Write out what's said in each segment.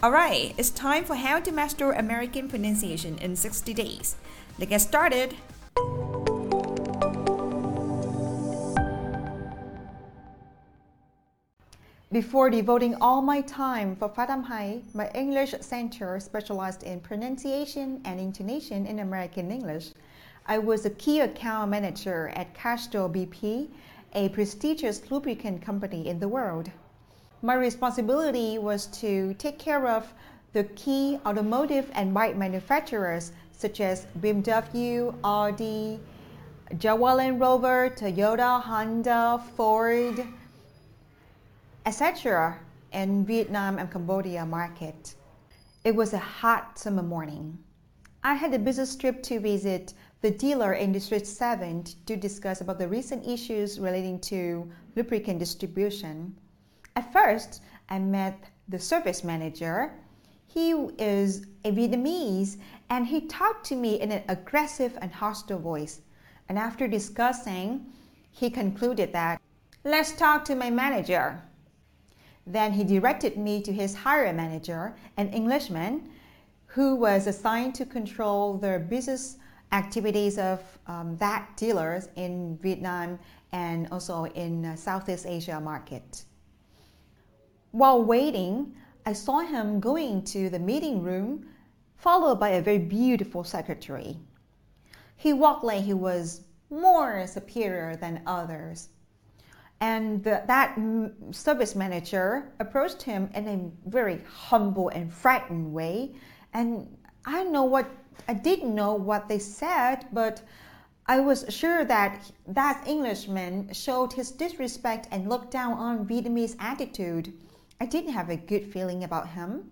Alright, it's time for how to master American pronunciation in 60 days. Let's get started. Before devoting all my time for hay, my English center specialized in pronunciation and intonation in American English. I was a key account manager at Castrol BP, a prestigious lubricant company in the world. My responsibility was to take care of the key automotive and bike manufacturers such as BMW, Audi, Jaguar Land Rover, Toyota, Honda, Ford, etc. in Vietnam and Cambodia market. It was a hot summer morning. I had a business trip to visit the dealer in District 7 to discuss about the recent issues relating to lubricant distribution. At first, I met the service manager. He is a Vietnamese and he talked to me in an aggressive and hostile voice. And after discussing, he concluded that, let's talk to my manager. Then he directed me to his higher manager, an Englishman, who was assigned to control the business activities of um, that dealers in Vietnam and also in uh, Southeast Asia market. While waiting, I saw him going to the meeting room, followed by a very beautiful secretary. He walked like he was more superior than others and the, that service manager approached him in a very humble and frightened way. And I know what I didn't know what they said, but I was sure that that Englishman showed his disrespect and looked down on Vietnamese attitude. I didn't have a good feeling about him.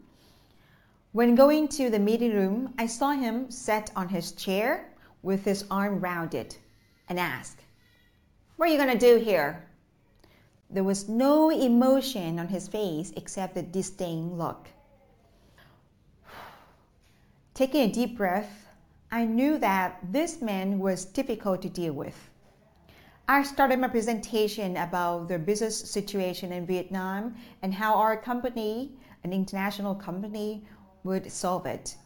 When going to the meeting room, I saw him sat on his chair with his arm rounded and asked, What are you going to do here? There was no emotion on his face except a disdain look. Taking a deep breath, I knew that this man was difficult to deal with. I started my presentation about the business situation in Vietnam and how our company, an international company, would solve it.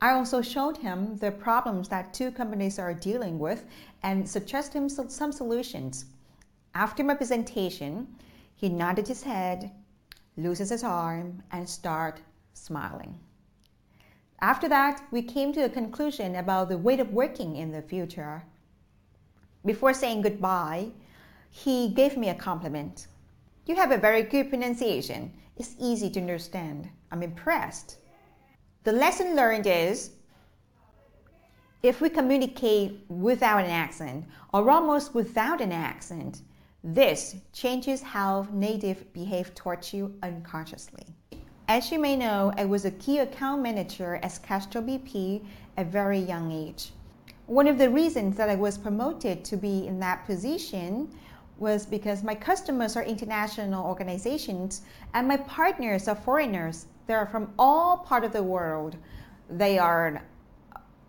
I also showed him the problems that two companies are dealing with and suggested him some solutions. After my presentation, he nodded his head, loosened his arm, and started smiling. After that, we came to a conclusion about the way of working in the future. Before saying goodbye, he gave me a compliment. You have a very good pronunciation. It's easy to understand. I'm impressed. The lesson learned is if we communicate without an accent or almost without an accent, this changes how native behave towards you unconsciously. As you may know, I was a key account manager at Castrol BP at a very young age. One of the reasons that I was promoted to be in that position was because my customers are international organizations and my partners are foreigners. They are from all part of the world. They are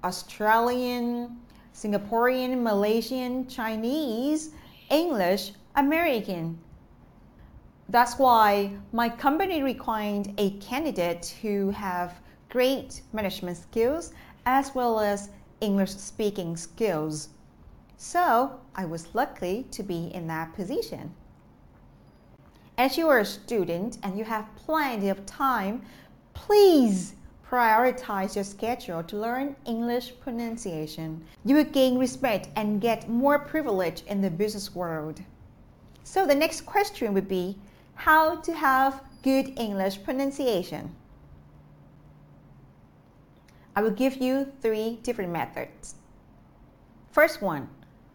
Australian, Singaporean, Malaysian, Chinese, English, American. That's why my company required a candidate who have great management skills as well as English speaking skills. So I was lucky to be in that position. As you are a student and you have plenty of time, please prioritize your schedule to learn English pronunciation, you will gain respect and get more privilege in the business world. So the next question would be how to have good English pronunciation. I will give you three different methods. First one,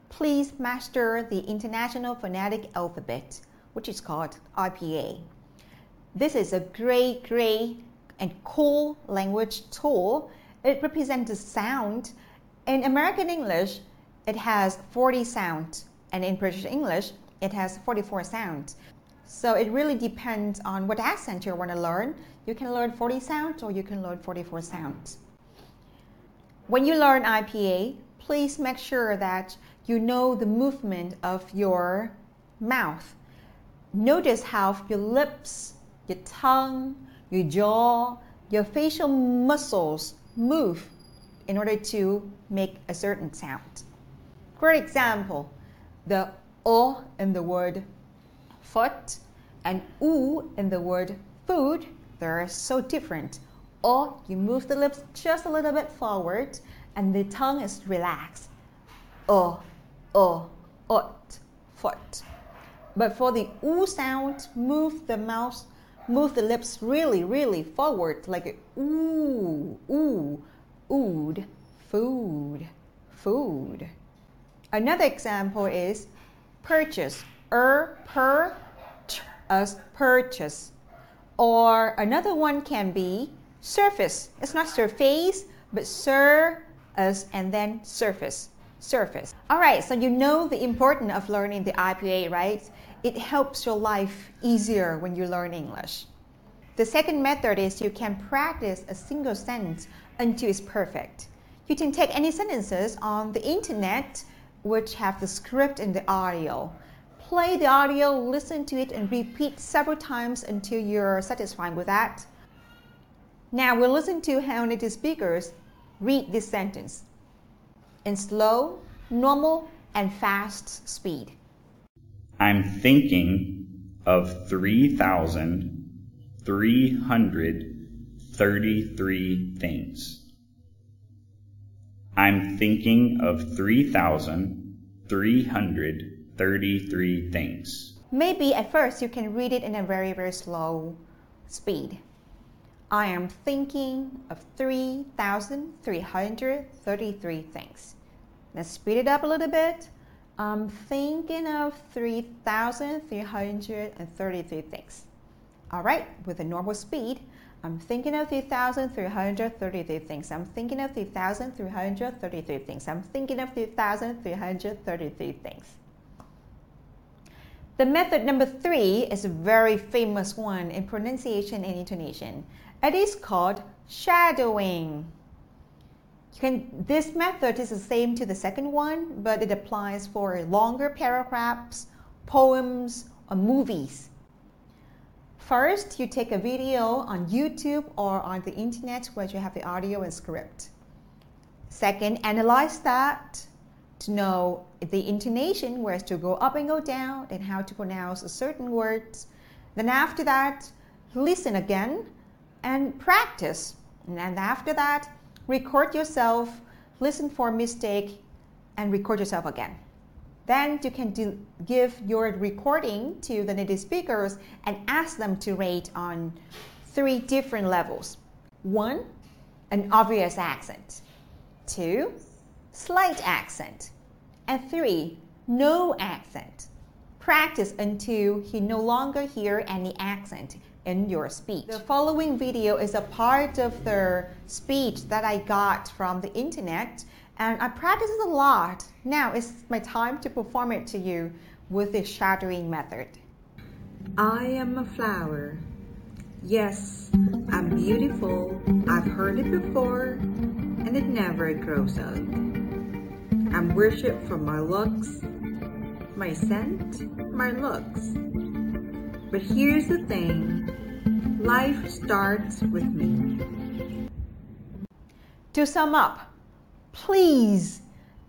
please master the International Phonetic Alphabet, which is called IPA. This is a great, great and cool language tool. It represents the sound. In American English, it has 40 sounds, and in British English, it has 44 sounds. So it really depends on what accent you want to learn. You can learn 40 sounds or you can learn 44 sounds. When you learn IPA, please make sure that you know the movement of your mouth. Notice how your lips, your tongue, your jaw, your facial muscles move in order to make a certain sound. For example, the o in the word foot and u in the word food, they're so different. O, you move the lips just a little bit forward and the tongue is relaxed. O, o, ot, foot. But for the oo sound, move the mouth, move the lips really, really forward, like a ooh, ooh, ood, food, food. Another example is purchase, er, per, as purchase. Or another one can be surface. It's not surface, but sir, as and then surface surface. All right, so you know the importance of learning the IPA, right? It helps your life easier when you learn English. The second method is you can practice a single sentence until it's perfect. You can take any sentences on the internet which have the script and the audio. Play the audio, listen to it, and repeat several times until you're satisfied with that. Now we'll listen to how native speakers read this sentence in slow, normal, and fast speed. I'm thinking of 3,333 things. I'm thinking of 3,333 things. Maybe at first you can read it in a very, very slow speed. I am thinking of 3,333 things. Let's speed it up a little bit. I'm thinking of 3,333 things. All right, with a normal speed, I'm thinking of 3,333 things. I'm thinking of 3,333 things. I'm thinking of 3,333 things. The method number three is a very famous one in pronunciation and intonation. It is called shadowing. Can, this method is the same to the second one, but it applies for longer paragraphs, poems, or movies. First, you take a video on YouTube or on the internet where you have the audio and script. Second, analyze that to know the intonation, where to go up and go down, and how to pronounce certain words. Then after that, listen again and practice. And after that, record yourself, listen for mistake, and record yourself again. Then you can do, give your recording to the native speakers and ask them to rate on three different levels. One, an obvious accent. Two, slight accent. And three, no accent. Practice until you no longer hear any accent in your speech. The following video is a part of the speech that I got from the internet and I practiced it a lot. Now it's my time to perform it to you with the shadowing method. I am a flower. Yes, I'm beautiful. I've heard it before and it never grows out. I'm worshipped for my looks, my scent, my looks. But here's the thing life starts with me. To sum up, please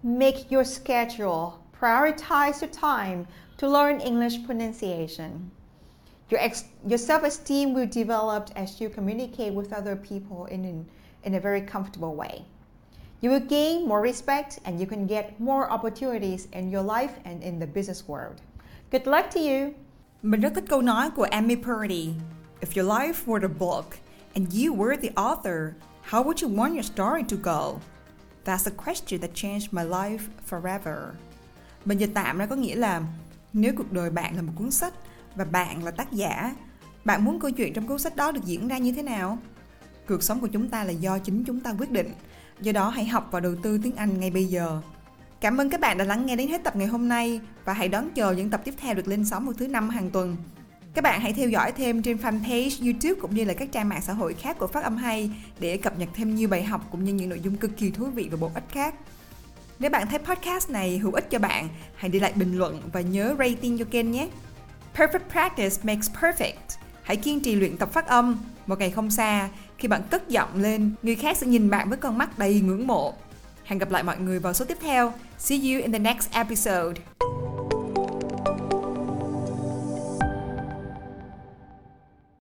make your schedule, prioritize your time to learn English pronunciation. Your, ex- your self esteem will develop as you communicate with other people in in a very comfortable way. You will gain more respect and you can get more opportunities in your life and in the business world. Good luck to you! Mình rất thích câu nói của Amy Purdy. If your life were a book and you were the author, how would you want your story to go? That's a question that changed my life forever. Mình dịch tạm ra có nghĩa là nếu cuộc đời bạn là một cuốn sách và bạn là tác giả, bạn muốn câu chuyện trong cuốn sách đó được diễn ra như thế nào? Cuộc sống của chúng ta là do chính chúng ta quyết định. Do đó hãy học và đầu tư tiếng Anh ngay bây giờ. Cảm ơn các bạn đã lắng nghe đến hết tập ngày hôm nay và hãy đón chờ những tập tiếp theo được lên sóng vào thứ năm hàng tuần. Các bạn hãy theo dõi thêm trên fanpage YouTube cũng như là các trang mạng xã hội khác của Phát âm hay để cập nhật thêm nhiều bài học cũng như những nội dung cực kỳ thú vị và bổ ích khác. Nếu bạn thấy podcast này hữu ích cho bạn, hãy để lại bình luận và nhớ rating cho kênh nhé. Perfect practice makes perfect. Hãy kiên trì luyện tập phát âm. Một ngày không xa, khi bạn cất giọng lên, người khác sẽ nhìn bạn với con mắt đầy ngưỡng mộ. Hẹn gặp lại mọi người vào số tiếp theo. See you in the next episode.